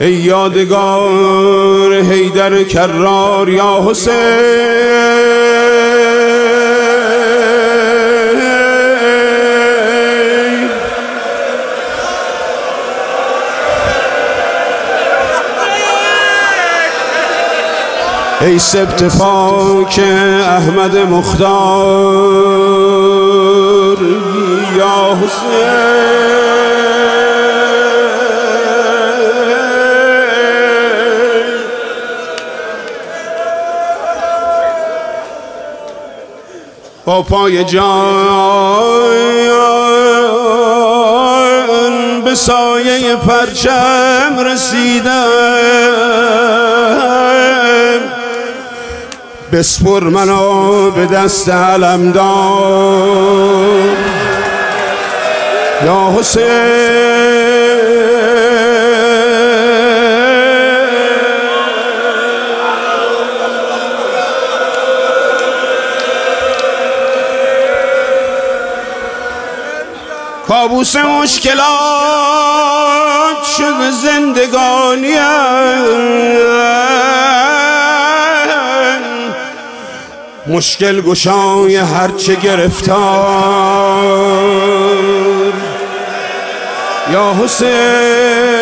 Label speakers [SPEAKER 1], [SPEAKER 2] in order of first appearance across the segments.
[SPEAKER 1] ای یادگار هیدر کرار یا حسین؟ ای سبت پاک احمد مختار یا حسین؟ با پای جان به سایه پرچم رسیدم. بسپر منو به دست علمدار یا حسین. کابوس مشکلات شد زندگانی مشکل گشای هرچه گرفتار. یا حسین.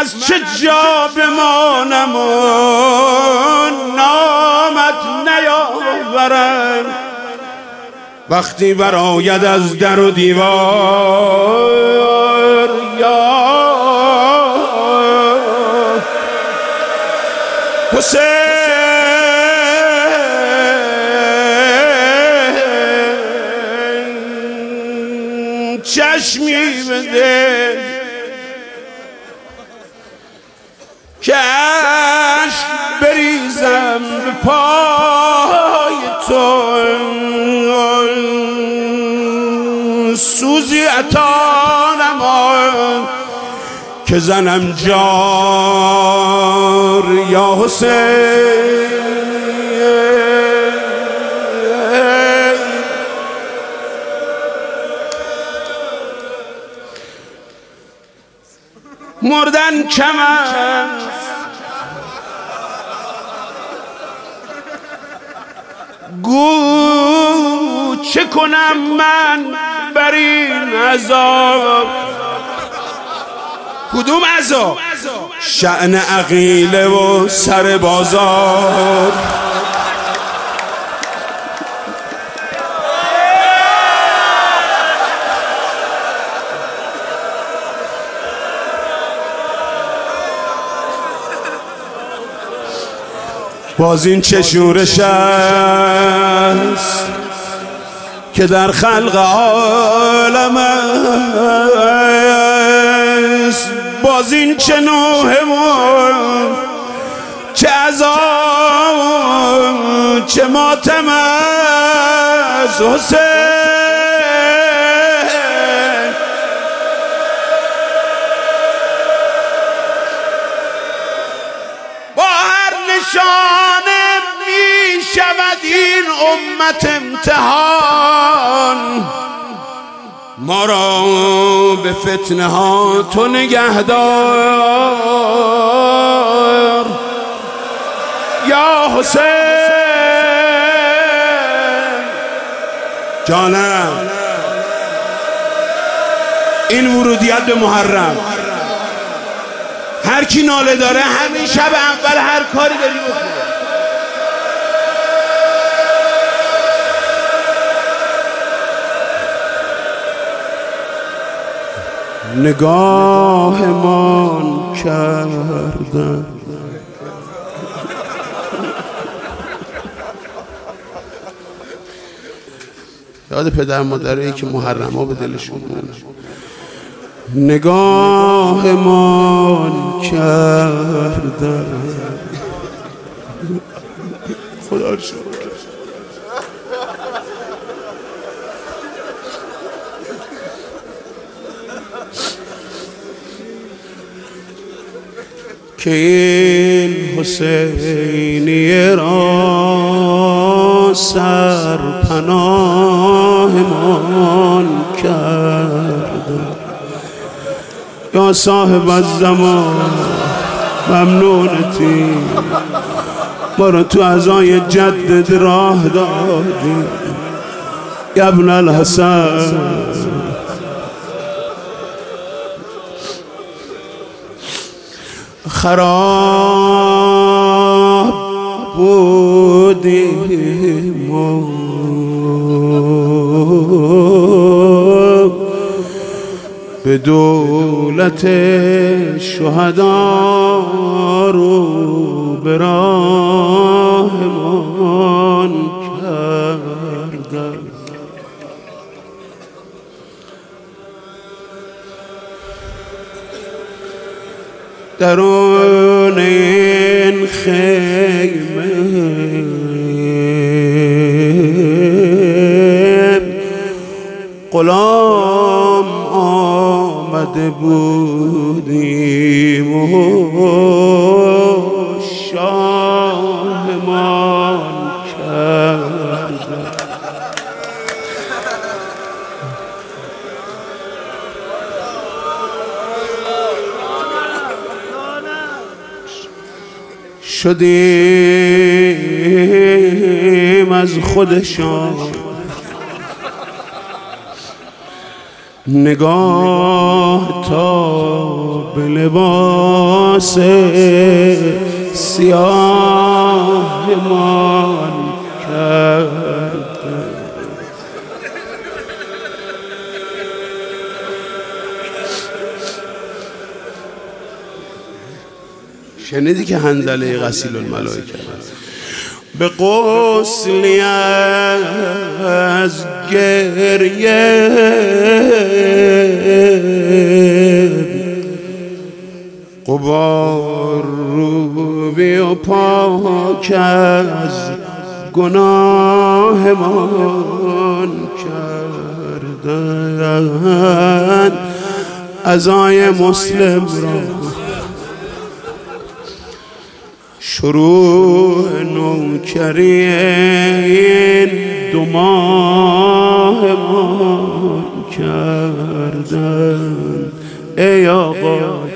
[SPEAKER 1] از چه جا بمانم و نامت نیاورم. وقتی براید از در و دیوار یا حسین چشمی بده. عشق بریزم به پای تو سوزی عطا که زنم جار یا حسین. مردن کمن گو چه کنم من بر این عذاب؟ کدوم عذاب؟ شعن عقیله و سر بازار. باز این چه شورش است که در خلق عالم است. باز این چه نوه چه عذاب چه ماتم است. حسین این امت امتحان. ما را به فتنه ها تو نگهدار یا حسین. جانم. این ورودیت به محرم. هر کی ناله داره همین شب اول هر کاری داری بکنه. نگاه مان کردن یاد پدر مادرایی که محرم ها به دلشون نگاه مان کردن خدا که این حسینی را سر پناهمان کرد یا صاحب الزمان ممنونتی ما رو تو ازای جدد راه دادی. ابن الحسن. خراب بودیم به دولت شهدا رو به راهمان کردن درون این شدیم از خودشان. نگاه تا به لباس سیاهمان کرد. شنیدی که هنزله غسیل الملائکه به قسلی از گریه قبار رو بی و پاک از گناهمان کردن. ازای مسلم را شروع نوکری این دو ماه ما کردن. ای آقا.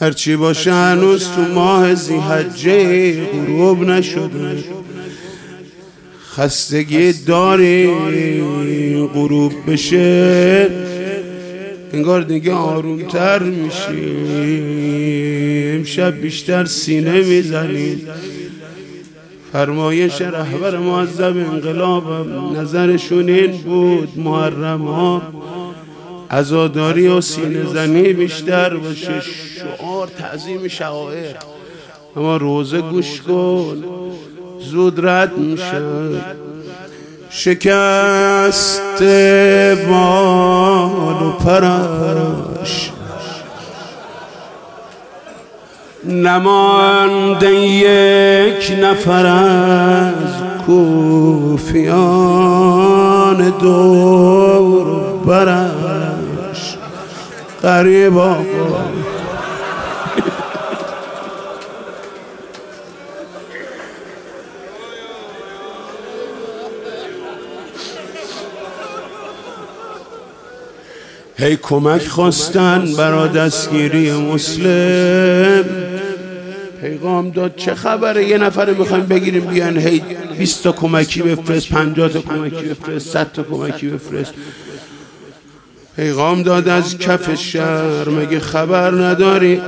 [SPEAKER 1] هرچی باشه هنوز تو ماه زیحجه غروب نشده. خستگی داری غروب بشه انگار دیگه آرومتر میشی امشب بیشتر سینه می‌زنی فرمایش رهبر معذب انقلابم نظرشون این بود محرم ها ازاداری و سینه زنی بیشتر باشه. شعار تعظیم شعائر. اما روزه گوش کن زود رد میشه شکست بال و پرش نمانده یک نفر از کوفیان دور برش. قریب آقا. هی کمک خواستن برا دستگیری مسلم. پیغام داد چه خبره؟ یه نفر می‌خوایم بگیریم بیان هی 20 تا کمکی بفرست 50 تا کمکی بفرست 100 تا کمکی بفرست. پیغام داد از کف شهر مگه خبر نداری؟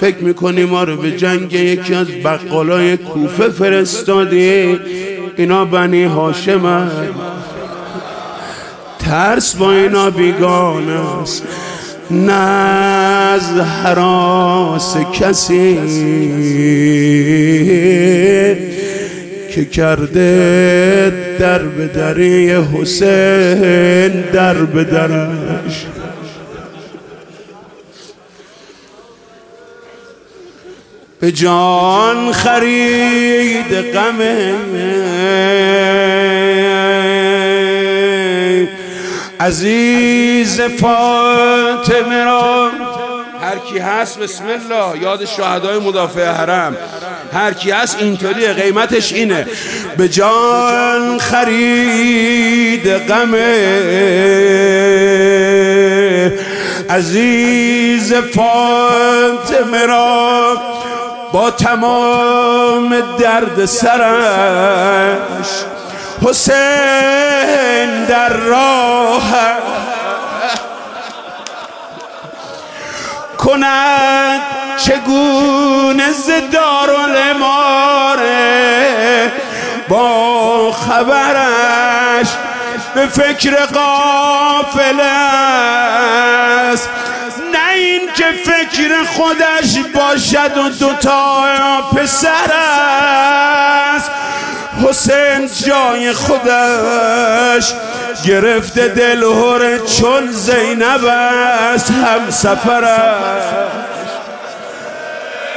[SPEAKER 1] فکر می‌کنی ما رو به جنگ یکی از بقالای کوفه فرستادی؟ اینا بنی هاشم ترس با اینا بیگانه است نه از حراس کسی که کرده در به دری حسین در به درش. به جان خرید غمه. عزیز فاطمه را. هر کی هست بسم الله. یاد شهدای مدافع حرم هر کی هست اینطوری قیمتش اینه. به جان خرید غم. عزیز فاطمه را با تمام درد سرش حسین در راه. کند چگونه زدار ماره با خبرش به فکر قافل است. نه این که فکر خودش باشد و دوتا پسر است. حسین جای خودش گرفته دلهور چون زینب است هم سفرش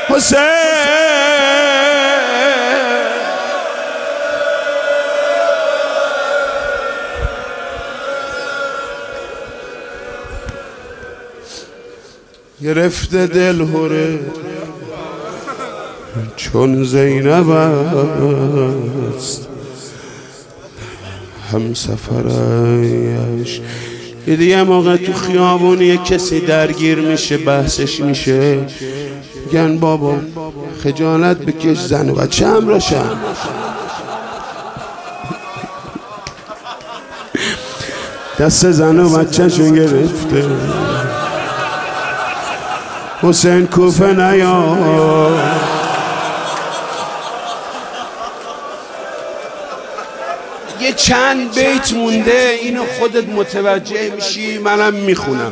[SPEAKER 1] حسین. گرفته دل هره چون زینب است. هم سفرش. یه دیگه موقع تو خیابون یه کسی درگیر میشه بحثش میشه. گن بابا خجالت بکش زن و بچه هم راشن دست زن و بچه شون گرفته. حسین کوفه نیا. چند بیت مونده اینو خودت متوجه میشی منم می‌خونم.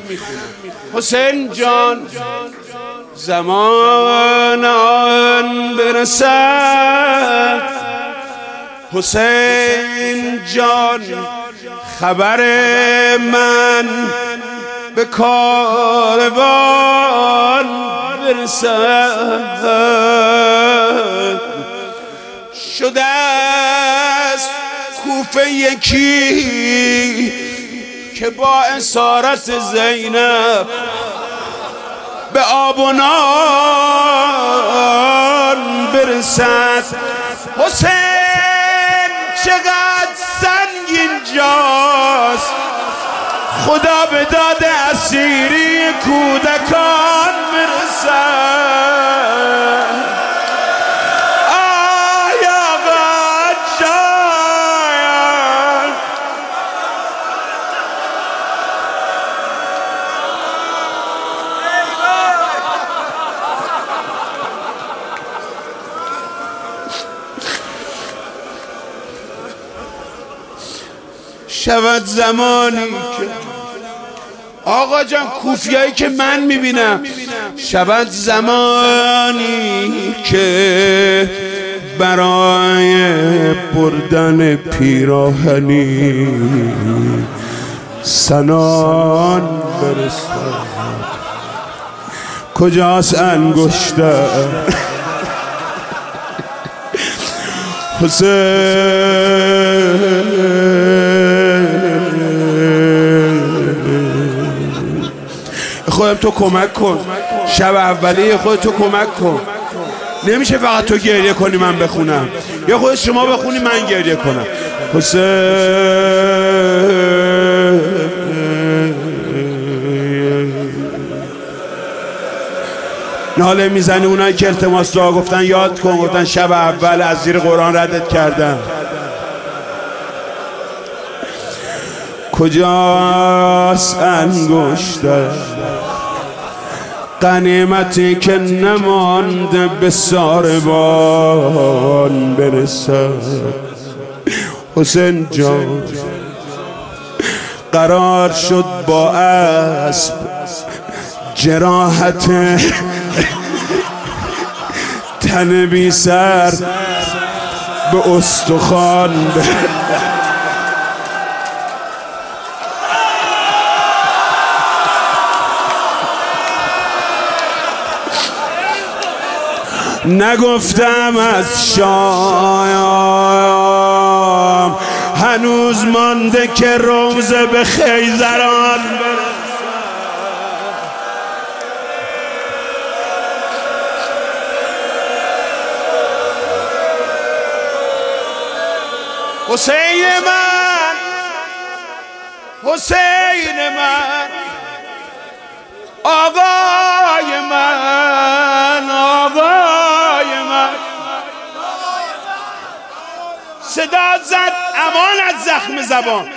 [SPEAKER 1] حسین جان زمان آن برسد. حسین جان خبر من به کاروان برسد. است کوفه یکی که با اسارت زینب به آب و نان برسد. حسین چقدر سنگین جاست. خدا به داد اسیری کودکان برسد. شود زمانی. که آقا جان کوفیایی که من می‌بینم شود زمانی که برای بردن پیراهنی سنان برسد. کجاست انگشته حسین. خودم تو کمک کن. شب اولی خود تو کمک کن. نمیشه فقط تو گریه کنی من بخونم. یا خود شما بخونی من گریه کنم. حسین. ناله می‌زنی اونایی که التماس دعا گفتن یاد کن. گفتن شب اول از زیر قرآن ردت کردن کجاست انگشته قنیمتی که نمانده به ساربان برسد. حسین جان قرار شد با اسب جراحت تن بی سر به استخوان نگفتم از شام هنوز مانده که روزه به خیزران. حسین من حسین من. آقای صدا زد امان از زخم زبان.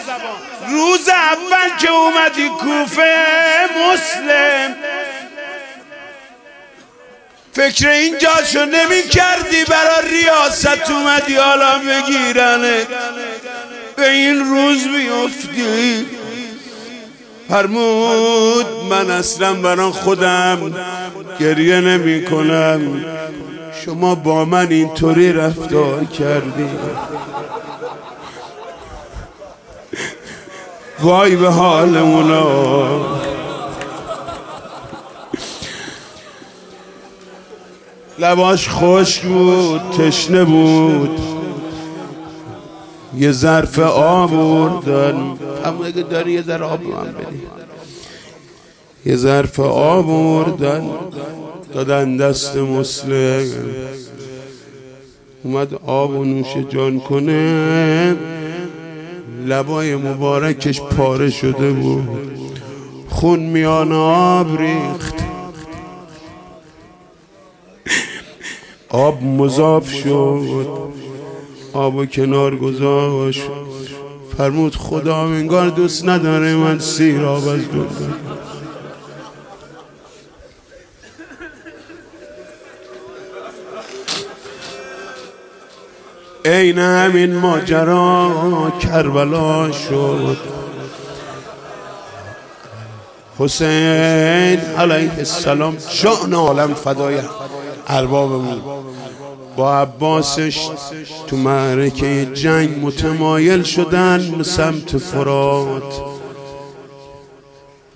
[SPEAKER 1] روز اول که اومدی کوفه مسلم. فکر این جاشو نمی کردی برا ریاست اومدی حالا بگیرنه. به این روز بیفتی. فرمود من اصلا بران خودم گریه نمی کنم. شما با من اینطوری رفتار کردی. وای به حال اونا لباش خشک بود تشنه بود. یه ظرف آب بردن اما اگه داری یه ذره آب من بدی. یه ظرف آب بردن دادن دست مسلم. اومد آب و نوش جان کنه. لبای مبارکش پاره شده بود. خون میان آب ریخت. آب مضاف شد. آب و کنار گذاشت. فرمود خدا انگار دوست نداره من سیر آب از دور عین همین ماجرا کربلا شد. حسین علیه السلام شان عالم فدای اربابمون. با عباسش تو معرکه جنگ متمایل شدن به سمت فرات.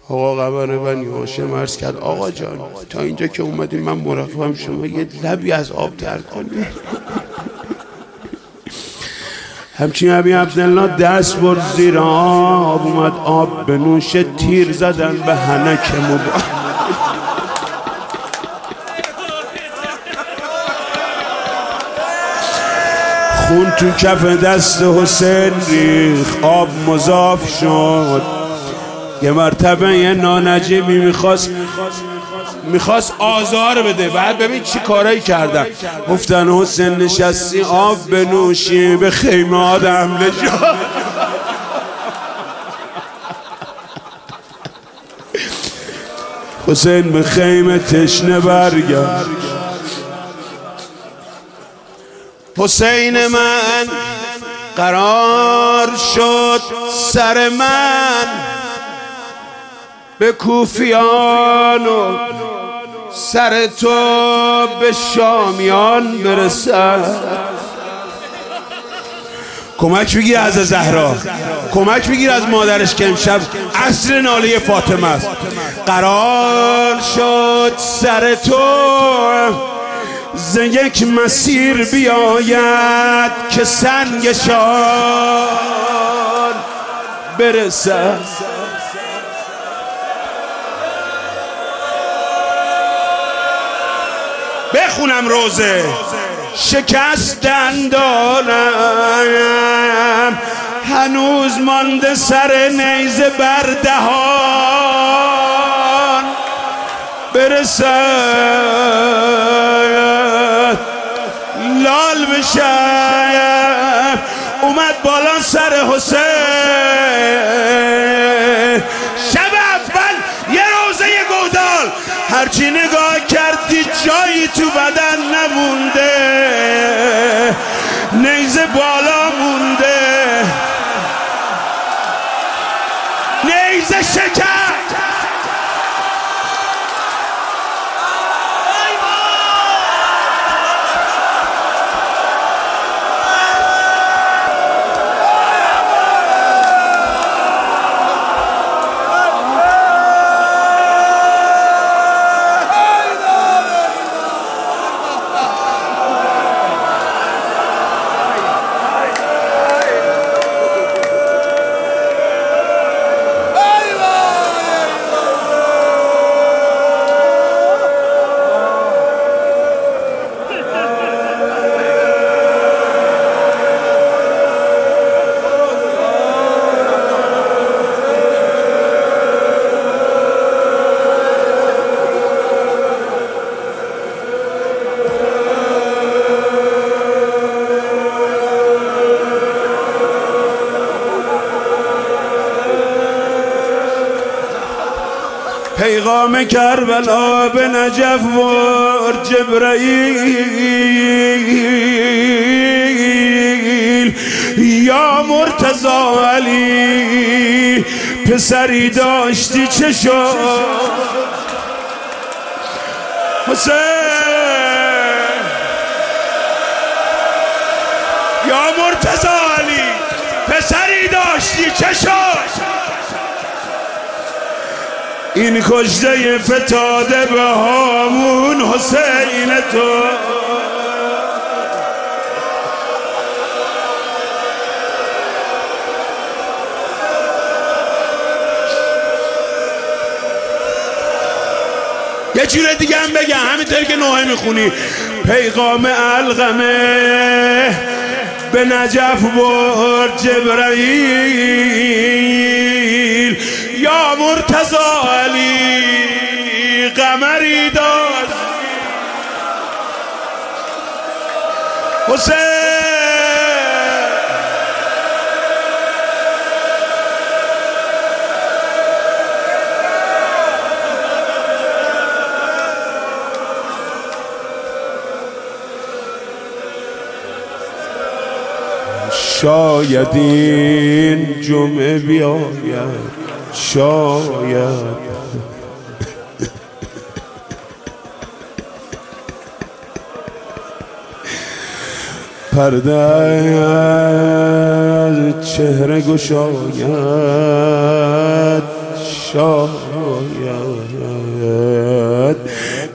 [SPEAKER 1] آقا قبر بنی هاشم عرض کرد آقا جان تا اینجا که اومدیم من مراقبم شما یه لبی از آب تر کنی. همچین عبی عبدالله دست بر زیر آب اومد آب به نوش تیر زدن به هنک مبارک. خون تو کف دست حسین ریخ آب مضاف شد. یه مرتبه یه نانجیمی می‌خواست. می‌خواست آزار بده. بعد ببین چی کارایی کردن. گفتن حسین نشستی آب بنوشی به خیمه آدم لجا حسین به خیمه تشنه برگرد حسین من قرار شد سر من به کوفیان و سر تو به شامیان برسد. کمک بگیر از زهرا. کمک بگیر از مادرش که امشب عصر ناله فاطمه است. قرار شد سر تو ز یک مسیر بیاید که سنگشان برسد. بخونم روزه. شکستن دارم هنوز مانده سر نیزه بر دهان برسد پیغام کربلا به نجف ور جبرئیل. یا مرتضا علی پسری داشتی چه شد؟ حسین. یا مرتضا علی پسری داشتی چه شد؟ این کشته فتاده به هامون حسین تو. یه جور دیگه هم بگم همینطوری که نوحه می‌خونی. پیغام الغمه به نجف برد جبرائیل یا مرتضا علی قمری داد. حسین. شاید این جمعه بیاید. شاید. پرده از چهره گشاید. شاید.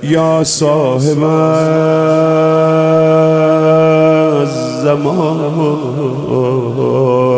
[SPEAKER 1] یا صاحب زمان. 呃